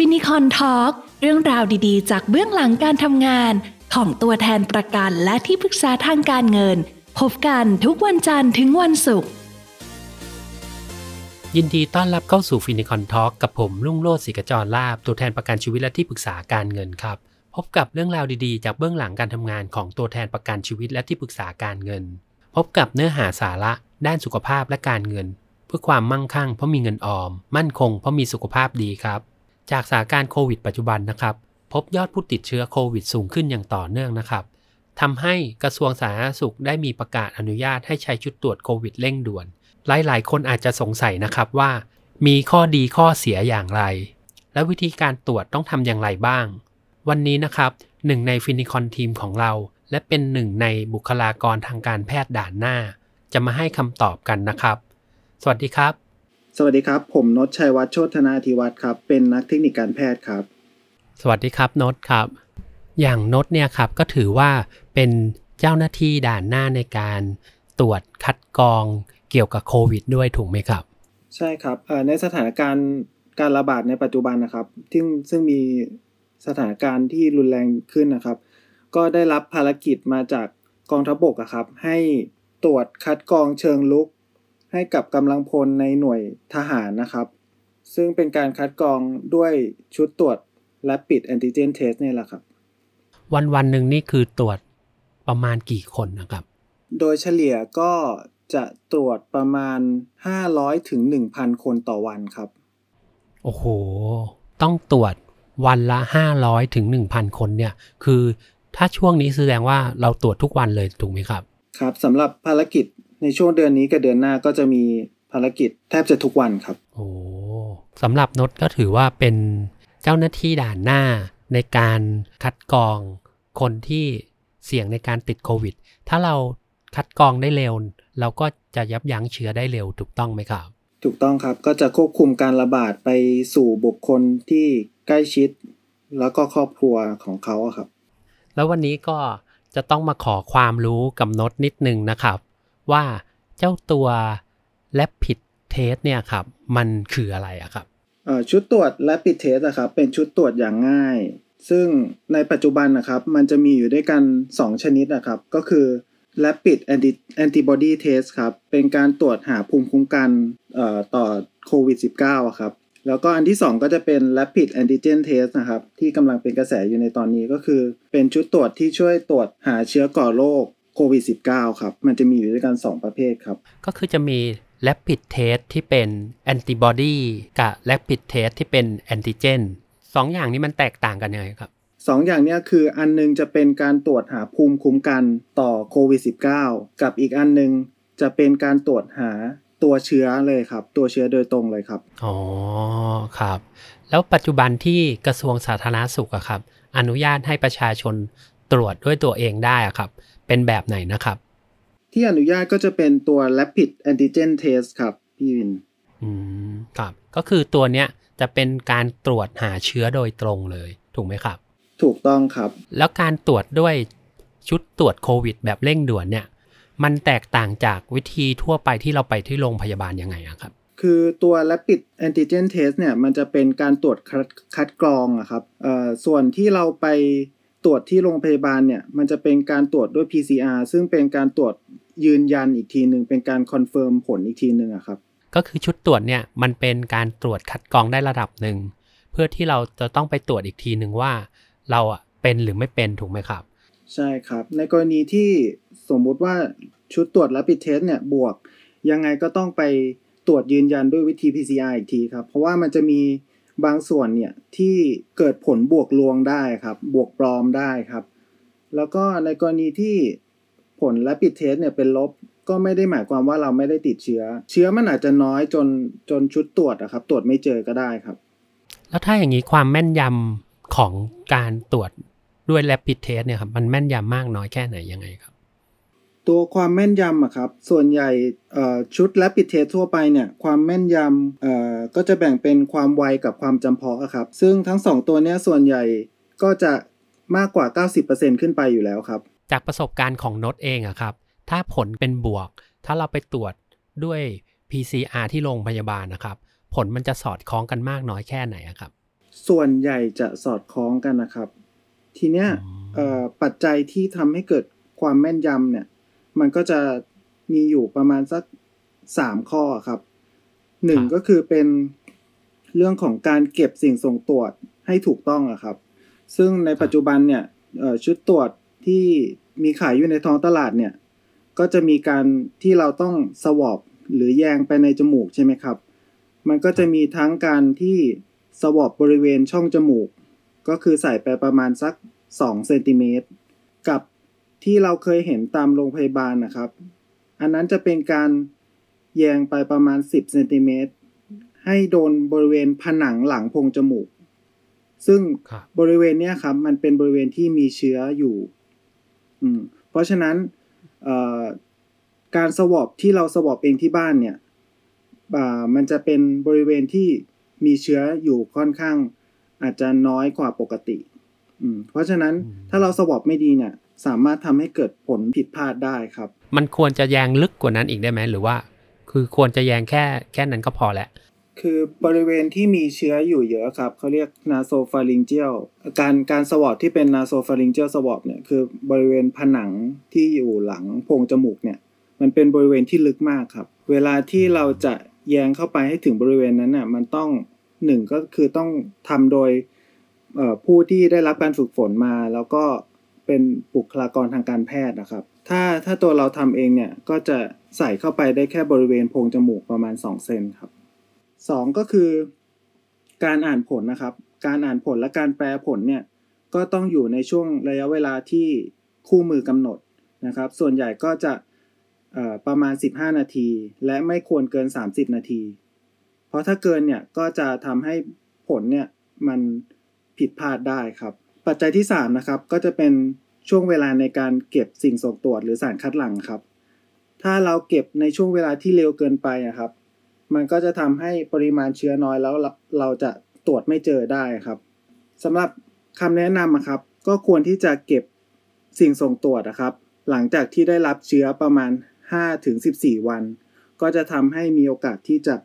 ฟินิคอนทอล์กเรื่องราวดีๆ จากเบื้องหลังการทำงาน ของตัวแทนประกันและที่ปรึกษาทางการเงิน พบกันทุกวันจันทร์ถึงวันศุกร์ยินดีต้อนรับเข้าสู่ฟินิคอนทอล์กกับผมรุ่งโรจน์ศิกจรลาบตัวแทนประกันชีวิตและที่ปรึกษาการเงินครับ พบกับเรื่องราวดีๆ จากเบื้องหลังการทำงานของตัวแทนประกันชีวิตและที่ปรึกษาการเงิน พบกับเนื้อหาสาระ ด้านสุขภาพและการเงิน เพื่อความมั่งคั่งเพราะมีเงินออม มั่นคงเพราะมีสุขภาพดีครับ จากสถานการณ์โควิดปัจจุบันนะครับ พบยอดผู้ติดเชื้อโควิดสูงขึ้นอย่างต่อเนื่องนะครับทำให้กระทรวงสาธารณสุขได้มีประกาศอนุญาตให้ใช้ชุดตรวจโควิดเร่งด่วน หลายๆ คนอาจจะสงสัยนะครับว่า มีข้อดีข้อเสียอย่างไร และวิธีการตรวจต้องทำอย่างไรบ้าง วันนี้นะครับหนึ่งในฟินิคอนทีมของเรา และเป็นหนึ่งในบุคลากรทางการแพทย์ด่านหน้า จะมาให้คำตอบกันนะครับ สวัสดีครับ สวัสดีครับ ผมนชชัยวัฒน์โชธนาธิวัฒน์ครับ เป็นนักเทคนิคการแพทย์ครับ สวัสดีครับนศครับ อย่างนศเนี่ยครับก็ถือว่าเป็นเจ้าหน้าที่ด่านหน้าในการตรวจคัดกรองเกี่ยวกับโควิด ด้วยถูกไหมครับ ใช่ครับเอ่อในสถานการณ์การระบาดในปัจจุบันนะครับ ซึ่งซึ่งมีสถานการณ์ที่รุนแรงขึ้นนะครับ ก็ได้รับภารกิจมาจากกองทัพบกอะครับ ให้ตรวจคัดกรองเชิงลุก ให้กับกำลังพลในหน่วยทหารนะครับ ซึ่งเป็นการคัดกรองด้วยชุดตรวจ Rapid Antigen Test เนี่ยแหละครับ วันวันๆหนึ่งนี่คือตรวจประมาณกี่คนนะครับ โดยเฉลี่ยก็จะตรวจประมาณ 500ถึง1,000 คนต่อวันครับ โอ้โห ต้องตรวจวันละ 500ถึง1,000 คนเนี่ย คือถ้าช่วงนี้แสดงว่าเราตรวจทุกวันเลยถูกไหมครับ ครับสำหรับภารกิจ ในช่วงเดือนนี้กับเดือนหน้าก็จะมีภารกิจแทบจะทุกวันครับ โอ้สำหรับนดก็ถือว่าเป็นเจ้าหน้าที่ด่านหน้าในการคัดกรองคนที่เสี่ยงในการติดโควิด ถ้าเราคัดกรองได้เร็ว เราก็จะยับยั้งเชื้อได้เร็วถูกต้องไหมครับ ถูกต้องครับก็จะควบคุมการระบาดไปสู่บุคคลที่ใกล้ชิด แล้วก็ครอบครัวของเขาอะครับ แล้ววันนี้ก็จะต้องมาขอความรู้กับนดนิดนึงนะครับ ว่าเจ้าตัว Rapid Test เนี่ยครับ มันคืออะไรอะครับชุดตรวจ Rapid Test อะครับเป็นชุดตรวจอย่างง่าย ซึ่งในปัจจุบันนะครับ มันจะมีอยู่ด้วยกัน 2 ชนิดนะครับ ก็คือ Rapid Antibody Test ครับ เป็นการตรวจหาภูมิคุ้มกันต่อโควิด -19 อะครับ แล้วก็อันที่ 2 ก็จะเป็น Rapid Antigen Test นะครับ ที่กำลังเป็นกระแสอยู่ในตอนนี้ก็คือ เป็นชุดตรวจที่ช่วยตรวจหาเชื้อก่อโรค โควิด -19 ครับ มันจะมีอยู่ด้วยกัน 2 ประเภทครับ ก็คือจะมี Rapid Test ที่เป็น Antibody กับ Rapid Test ที่เป็น Antigen สองอย่างนี้มันแตกต่างกันยังไงครับสองอย่างเนี้ยคืออันหนึงจะเป็นการตรวจหาภูมิคุ้มกันต่อโควิด -19 กับอีกอันหนึงจะเป็นการตรวจหาตัวเชื้อเลยครับ ตัวเชื้อโดยตรงเลยครับ อ๋อ ครับ แล้วปัจจุบันที่กระทรวงสาธารณสุขอะครับ อนุญาตให้ประชาชนตรวจด้วยตัวเองได้อะครับ เป็นแบบไหนนะครับ ที่อนุญาตก็จะเป็นตัว Rapid Antigen Test ครับ พี่วิน อืม ครับ ก็คือตัวเนี้ยจะเป็นการตรวจหาเชื้อโดยตรงเลย ถูกไหมครับ ถูกต้องครับ แล้วการตรวจด้วยชุดตรวจโควิด แบบเร่งด่วนเนี่ย มันแตกต่างจากวิธีทั่วไปที่เราไปที่โรงพยาบาลยังไงอะครับ คือตัว Rapid Antigen Test เนี่ย มันจะเป็นการตรวจคัดคัดกรองอะครับ เอ่อ ส่วนที่เราไป ตรวจที่โรงพยาบาลเนี่ยมันจะเป็นการตรวจด้วย PCR ซึ่งเป็นการตรวจยืนยันอีกทีหนึ่งเป็นการคอนเฟิร์มผลอีกทีหนึ่งอะครับก็คือชุดตรวจเนี่ยมันเป็นการตรวจคัดกรองได้ระดับหนึ่งเพื่อที่เราจะต้องไปตรวจอีกทีหนึ่งว่า เราอะเป็นหรือไม่เป็นถูกไหมครับ ใช่ครับ ในกรณีที่สมมุติว่าชุดตรวจ Rapid Test เนี่ยบวก ยังไงก็ต้องไปตรวจยืนยันด้วยวิธี PCR อีกทีครับ เพราะว่ามันจะมี บางส่วนเนี่ยที่เกิดผลบวกลวงได้ครับ บวกปลอมได้ครับ แล้วก็ในกรณีที่ผล Rapid Test เนี่ยเป็นลบก็ไม่ได้หมายความว่าเราไม่ได้ติดเชื้อ เชื้อมันอาจจะน้อยจนจนชุดตรวจอะครับ ตรวจไม่เจอก็ได้ครับ แล้วถ้าอย่างนี้ความแม่นยำของการตรวจด้วย rapid test เนี่ยครับมันแม่นยำมากน้อยแค่ไหนยังไงครับ ตัวความแม่นยำอะครับ ส่วนใหญ่ชุด Rapid Test ทั่วไปเนี่ย ความแม่นยำก็จะแบ่งเป็นความไวกับความจำเพาะครับ ซึ่งทั้งสองตัวเนี้ยส่วนใหญ่ก็จะมากกว่า 90%ขึ้นไปอยู่แล้วครับ จากประสบการณ์ของโนตเองอะครับ ถ้าผลเป็นบวก ถ้าเราไปตรวจด้วย PCR ที่โรงพยาบาลนะครับ ผลมันจะสอดคล้องกันมากน้อยแค่ไหนครับ ส่วนใหญ่จะสอดคล้องกันนะครับ ทีเนี้ยปัจจัยที่ทำให้เกิดความแม่นยำเนี่ย มันก็จะมีอยู่ประมาณสักสามข้อครับหนึ่งก็คือเป็นเรื่องของการเก็บสิ่งส่งตรวจให้ถูกต้องอะครับ ซึ่งในปัจจุบันเนี่ยเอ่อชุดตรวจที่มีขายอยู่ในท้องตลาดเนี่ย ก็จะมีการที่เราต้องสวอปหรือแยงไปในจมูกใช่ไหมครับ มันก็จะมีทั้งการที่สวอปบริเวณช่องจมูก ก็คือใส่ไปประมาณสัก2เซนติเมตรกับ ที่เราเคยเห็นตามโรงพยาบาลนะครับ อันนั้นจะเป็นการแยงไปประมาณ 10เซนติเมตรให้โดนบริเวณผนังหลังโพรงจมูก ซึ่งครับบริเวณเนี้ยครับ มันเป็นบริเวณที่มีเชื้ออยู่ อืม เพราะฉะนั้นเอ่อการสวอปที่เราสวอปเองที่บ้านเนี่ยอ่ามันจะเป็นบริเวณที่มีเชื้ออยู่ค่อนข้างอาจจะน้อยกว่าปกติ อืม เพราะฉะนั้นอืมถ้าเราสวอปไม่ดีเนี่ย สามารถทำให้เกิดผลผิดพลาดได้ครับ มันควรจะแยงลึกกว่านั้นอีกได้ไหมหรือว่า คือควรจะแยงแค่แค่นั้นก็พอแล้วคือบริเวณที่มีเชื้ออยู่เยอะครับเขาเรียก nasopharyngeal การการสวอปที่เป็น nasopharyngeal swab เนี่ยคือบริเวณผนังที่อยู่หลังโพรงจมูกเนี่ยมันเป็นบริเวณที่ลึกมากครับ เวลาที่เราจะแยงเข้าไปให้ถึงบริเวณนั้นน่ะมันต้องหนึ่งก็คือต้องทำโดยเอ่อผู้ที่ได้รับการฝึกฝนมา แล้วก็ เป็นบุคลากรทางการแพทย์นะครับ ถ้าถ้าตัวเราทำเองเนี่ยก็จะใส่เข้าไปได้แค่บริเวณโพรงจมูกประมาณ 2 เซนครับสองก็คือ การอ่านผลนะครับ การอ่านผลและการแปลผลเนี่ยก็ต้องอยู่ในช่วงระยะเวลาที่คู่มือกำหนดนะครับ ส่วนใหญ่ก็จะประมาณ 15 นาที และไม่ควรเกิน 30 นาที เพราะถ้าเกินเนี่ยก็จะทำให้ผลเนี่ยมันผิดพลาดได้ครับ ปัจจัยที่3นะครับก็จะเป็นช่วงเวลาในการเก็บสิ่งส่งตรวจหรือสารคัดหลั่งครับ ถ้าเราเก็บในช่วงเวลาที่เร็วเกินไปอะครับ มันก็จะทำให้ปริมาณเชื้อน้อยแล้วเราจะตรวจไม่เจอได้ครับสำหรับคำแนะนำอะครับ ก็ควรที่จะเก็บสิ่งส่งตรวจนะครับ หลังจากที่ได้รับเชื้อประมาณ 5-14 วัน ก็จะทำให้มีโอกาสที่จะ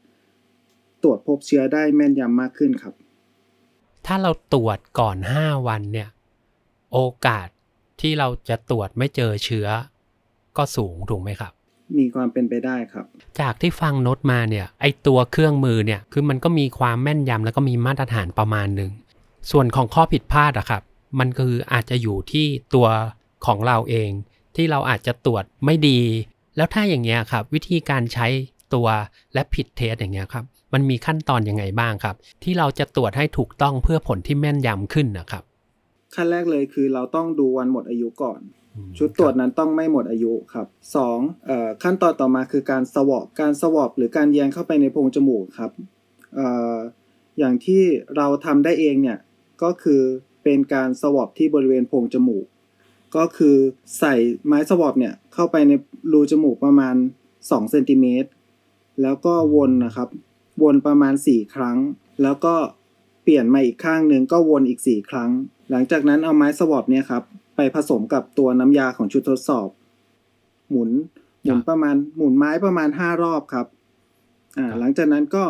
ตรวจพบเชื้อได้แม่นยำมากขึ้นครับ ถ้าเราตรวจก่อน 5 วันเนี่ย โอกาสที่เราจะตรวจไม่เจอเชื้อ ก็สูงถูกไหมครับ มีความเป็นไปได้ครับ จากที่ฟังโน้ตมาเนี่ยไอตัวเครื่องมือเนี่ยคือมันก็มีความแม่นยำแล้วก็มีมาตรฐานประมาณหนึ่งส่วนของข้อผิดพลาดอะครับ มันคืออาจจะอยู่ที่ตัวของเราเอง ที่เราอาจจะตรวจไม่ดี แล้วถ้าอย่างเงี้ยครับ วิธีการใช้ตัวและผิดเทสอย่างเงี้ยครับ มันมีขั้นตอนยังไงบ้างครับ ที่เราจะตรวจให้ถูกต้องเพื่อผลที่แม่นยำขึ้นนะครับ ขั้นแรกเลยคือเราต้องดูวันหมดอายุก่อนอืมชุดตรวจนั้นต้องไม่หมดอายุครับสองเอ่อขั้นตอนต่อมาคือการสวอปการสวอปหรือการแยงเข้าไปในโพรงจมูกครับเอ่ออย่างที่เราทำได้เองเนี่ยก็คือเป็นการสวอปที่บริเวณโพรงจมูก ก็คือใส่ไม้สวอปเนี่ยเข้าไปในรูจมูกประมาณ2เซนติเมตรแล้วก็วนนะครับ วนประมาณ 4 ครั้ง แล้วก็เปลี่ยนมาอีกข้างหนึ่งก็วนอีก 4 ครั้ง หลังจากนั้นเอาไม้สวอปเนี่ยครับไปผสมกับตัวน้ำยาของชุดทดสอบ หมุนหมุนประมาณหมุนไม้ประมาณ5รอบครับ อ่า หลังจากนั้นก็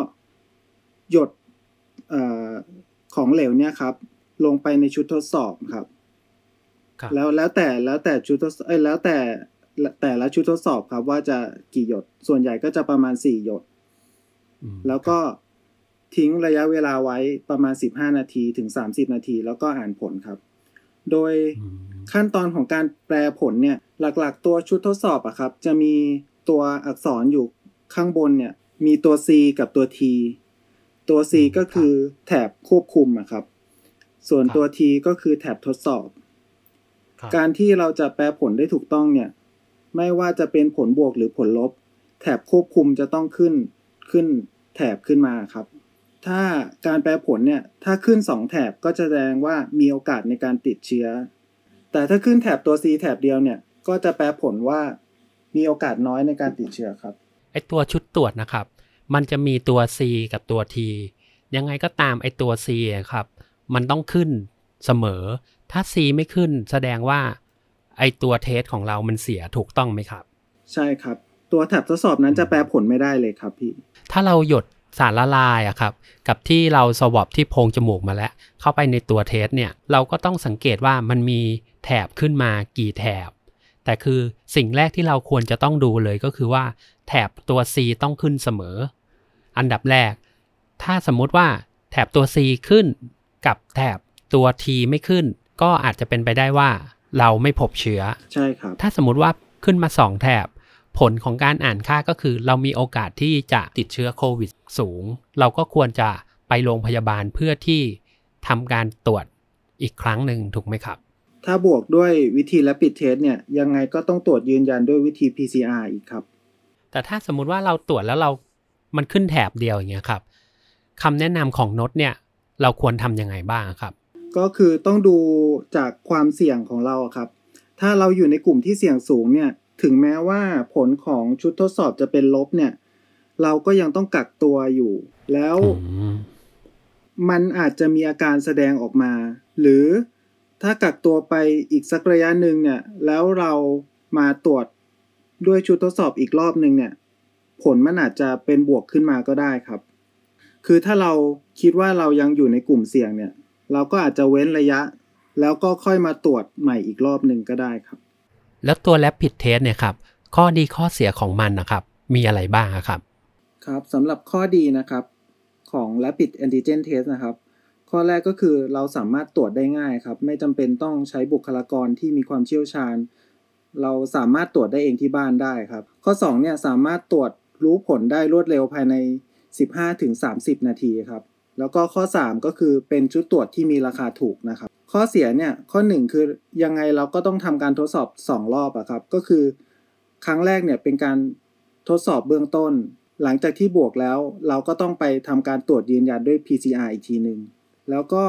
หยดเอ่อของเหลวเนี่ยครับ ลงไปในชุดทดสอบครับครับแล้วแล้วแต่แล้วแต่ชุดทดเอ้ยแล้วแต่แต่ละชุดทดสอบครับ ว่าจะกี่หยดส่วนใหญ่ก็จะประมาณ4หยดอืม แล้วก็ทิ้งระยะเวลาไว้ประมาณ 15 นาทีถึง 30 นาที แล้วก็อ่านผลครับ โดยอืมขั้นตอนของการแปลผลเนี่ยหลักๆ ตัวชุดทดสอบอะครับ จะมีตัวอักษรอยู่ข้างบนเนี่ย มีตัว C กับตัว T ตัว C ก็คือแถบควบคุมอะครับ ส่วนตัว T ก็คือแถบทดสอบครับการที่เราจะแปลผลได้ถูกต้องเนี่ย ไม่ว่าจะเป็นผลบวกหรือผลลบ แถบควบคุมจะต้องขึ้นขึ้น แถบขึ้นมาครับ ถ้าการแปลผลเนี่ยถ้าขึ้น 2 แถบก็จะแสดงว่ามีโอกาสในการติดเชื้อ แต่ถ้าขึ้นแถบตัว C แถบเดียวเนี่ยก็จะแปลผลว่ามีโอกาสน้อยในการติดเชื้อครับไอตัวชุดตรวจนะครับ มันจะมีตัว C กับตัว T ยังไงก็ตามไอตัว C อะครับ มันต้องขึ้นเสมอ ถ้า C ไม่ขึ้นแสดงว่าไอตัวเทสของเรามันเสียถูกต้องไหมครับ ใช่ครับ ตัวแถบทดสอบนั้นจะแปลผลไม่ได้เลยครับพี่ ถ้าเราหยดสารละลายอะครับ กับที่เราสวอปที่โพรงจมูกมาแล้ว เข้าไปในตัวเทสเนี่ย เราก็ต้องสังเกตว่ามันมีแถบขึ้นมากี่แถบ แต่คือสิ่งแรกที่เราควรจะต้องดูเลยก็คือว่าแถบตัว C ต้องขึ้นเสมอ อันดับแรก ถ้าสมมุติว่าแถบตัว C ขึ้นกับแถบตัว T ไม่ขึ้น ก็อาจจะเป็นไปได้ว่าเราไม่พบเชื้อ ใช่ครับ ถ้าสมมุติว่าขึ้นมา 2 แถบ ผลของการอ่านค่าก็คือ เรามีโอกาสที่จะติดเชื้อโควิดสูง เราก็ควรจะไปโรงพยาบาลเพื่อที่ทำการตรวจอีกครั้งหนึ่งถูกไหมครับ ถ้าบวกด้วยวิธี rapid test เนี่ยยังไงก็ต้องตรวจยืนยันด้วยวิธี PCR อีกครับ แต่ถ้าสมมุติว่าเราตรวจแล้วเรา มันขึ้นแถบเดียวอย่างเงี้ยครับคำแนะนำของนดเนี่ยเราควรทำยังไงบ้างครับ ก็คือต้องดูจากความเสี่ยงของเราครับ ถ้าเราอยู่ในกลุ่มที่เสี่ยงสูงเนี่ย ถึงแม้ว่าผลของชุดทดสอบจะเป็นลบเนี่ย เราก็ยังต้องกักตัวอยู่ แล้วอืมมันอาจจะมีอาการแสดงออกมา หรือถ้ากักตัวไปอีกสักระยะหนึ่งเนี่ย แล้วเรามาตรวจด้วยชุดทดสอบอีกรอบหนึ่งเนี่ย ผลมันอาจจะเป็นบวกขึ้นมาก็ได้ครับ คือถ้าเราคิดว่าเรายังอยู่ในกลุ่มเสี่ยงเนี่ย เราก็อาจจะเว้นระยะ แล้วก็ค่อยมาตรวจใหม่อีกรอบหนึ่งก็ได้ครับ แล้วตัว Rapid Test เนี่ยครับข้อดีข้อเสียของมันนะครับ มีอะไรบ้างครับ ครับสำหรับข้อดีนะครับของ Rapid Antigen Test นะครับ ข้อแรกก็คือเราสามารถตรวจได้ง่ายครับ ไม่จำเป็นต้องใช้บุคลากรที่มีความเชี่ยวชาญ เราสามารถตรวจได้เองที่บ้านได้ครับ ข้อ2เนี่ยสามารถตรวจรู้ผลได้รวดเร็วภายใน 15-30 นาทีครับ แล้วก็ข้อ 3 ก็คือเป็นชุดตรวจที่มีราคาถูกนะครับ ข้อเสียเนี่ยข้อ1คือยังไงเราก็ต้องทำการทดสอบ 2 รอบอะครับ ก็คือ ครั้งแรกเนี่ยเป็นการทดสอบเบื้องต้น หลังจากที่บวกแล้ว เราก็ต้องไปทำการตรวจยืนยันด้วย PCR อีกทีหนึ่งแล้วก็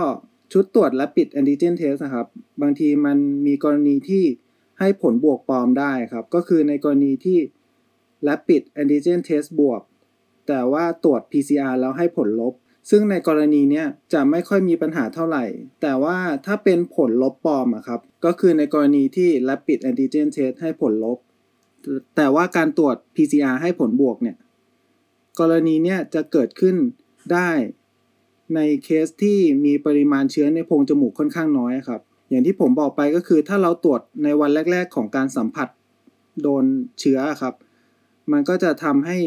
ชุดตรวจ Rapid Antigen Test นะครับ บางทีมันมีกรณีที่ให้ผลบวกปลอมได้ครับ ก็คือในกรณีที่ Rapid Antigen Test บวก แต่ว่าตรวจ PCR แล้วให้ผลลบ ซึ่งในกรณีเนี้ยจะไม่ค่อยมีปัญหาเท่าไหร่ แต่ว่าถ้าเป็นผลลบปลอมอะครับ ก็คือในกรณีที่ Rapid Antigen Test ให้ผลลบ แต่ว่าการตรวจ PCR ให้ผลบวกเนี่ย กรณีเนี้ยจะเกิดขึ้นได้ในเคสที่มีปริมาณเชื้อในโพรงจมูกค่อนข้างน้อยครับ อย่างที่ผมบอกไปก็คือถ้าเราตรวจในวันแรก ๆ ของการสัมผัสโดนเชื้อครับ มันก็จะทำให้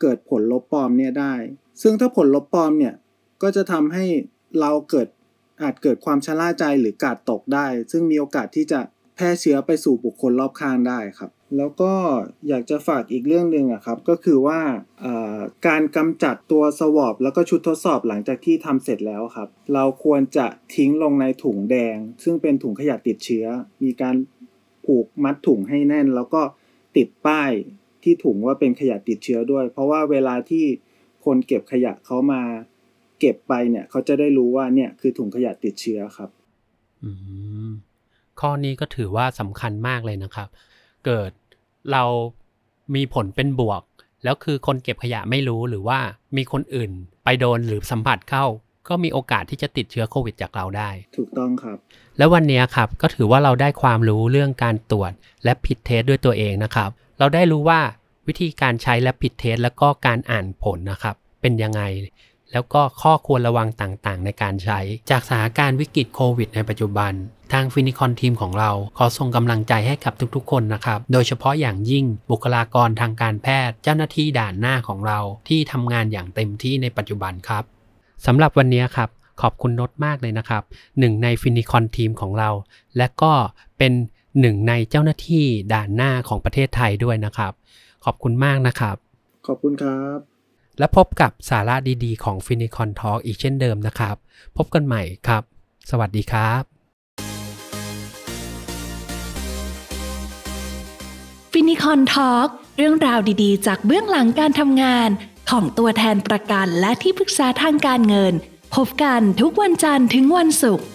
เกิดผลลบปลอมเนี่ยได้ ซึ่งถ้าผลลบปลอมเนี่ย ก็จะทำให้เราเกิดอาจเกิดความชะล่าใจหรือกาดตกได้ ซึ่งมีโอกาสที่จะแพร่เชื้อไปสู่บุคคลรอบข้างได้ครับ แล้วก็อยากจะฝากอีกเรื่องหนึ่งอะครับ ก็คือว่าการกำจัดตัวสวอปแล้วก็ชุดทดสอบหลังจากที่ทำเสร็จแล้วครับ เราควรจะทิ้งลงในถุงแดง ซึ่งเป็นถุงขยะติดเชื้อ มีการผูกมัดถุงให้แน่น แล้วก็ติดป้ายที่ถุงว่าเป็นขยะติดเชื้อด้วย เพราะว่าเวลาที่คนเก็บขยะเขามา เก็บไปเนี่ยเขาจะได้รู้ว่าเนี่ยคือถุงขยะติดเชื้อครับอืมข้อนี้ก็ถือว่าสำคัญมากเลยนะครับ เกิดเรามีผลเป็นบวก แล้วคือคนเก็บขยะไม่รู้หรือว่ามีคนอื่นไปโดนหรือสัมผัสเข้า ก็มีโอกาสที่จะติดเชื้อโควิดจากเราได้ ถูกต้องครับ แล้ววันนี้ครับก็ถือว่าเราได้ความรู้เรื่องการตรวจและผิดเทสด้วยตัวเองนะครับ เราได้รู้ว่าวิธีการใช้และผิดเทสแล้วก็การอ่านผลนะครับ เป็นยังไง แล้วก็ข้อควรระวังต่างๆ ในการใช้ จากสถานการณ์วิกฤตโควิดในปัจจุบัน ทางฟินิคอนทีมของเรา ขอส่งกำลังใจให้กับทุกๆ คนนะครับ โดยเฉพาะอย่างยิ่งบุคลากรทางการแพทย์ เจ้าหน้าที่ด่านหน้าของเราที่ทำงานอย่างเต็มที่ในปัจจุบันครับสำหรับวันนี้ครับขอบคุณนดมากเลยนะครับหนึ่งในฟินิคอนทีมของเรา และก็เป็นหนึ่งในเจ้าหน้าที่ด่านหน้าของประเทศไทยด้วยนะครับ ขอบคุณมากนะครับ ขอบคุณครับ และพบกับสาระดีๆของฟินิคอนทอ l k อีกเช่นเดิมนะครับ พบกันใหม่ครับ สวัสดีครับฟินิคอนทอล์กเรื่องราวดีๆ จากเบื้องหลังการทำงาน ของตัวแทนประกันและที่ปรึกษาทางการเงิน พบกันทุกวันจันทร์ถึงวันศุกร์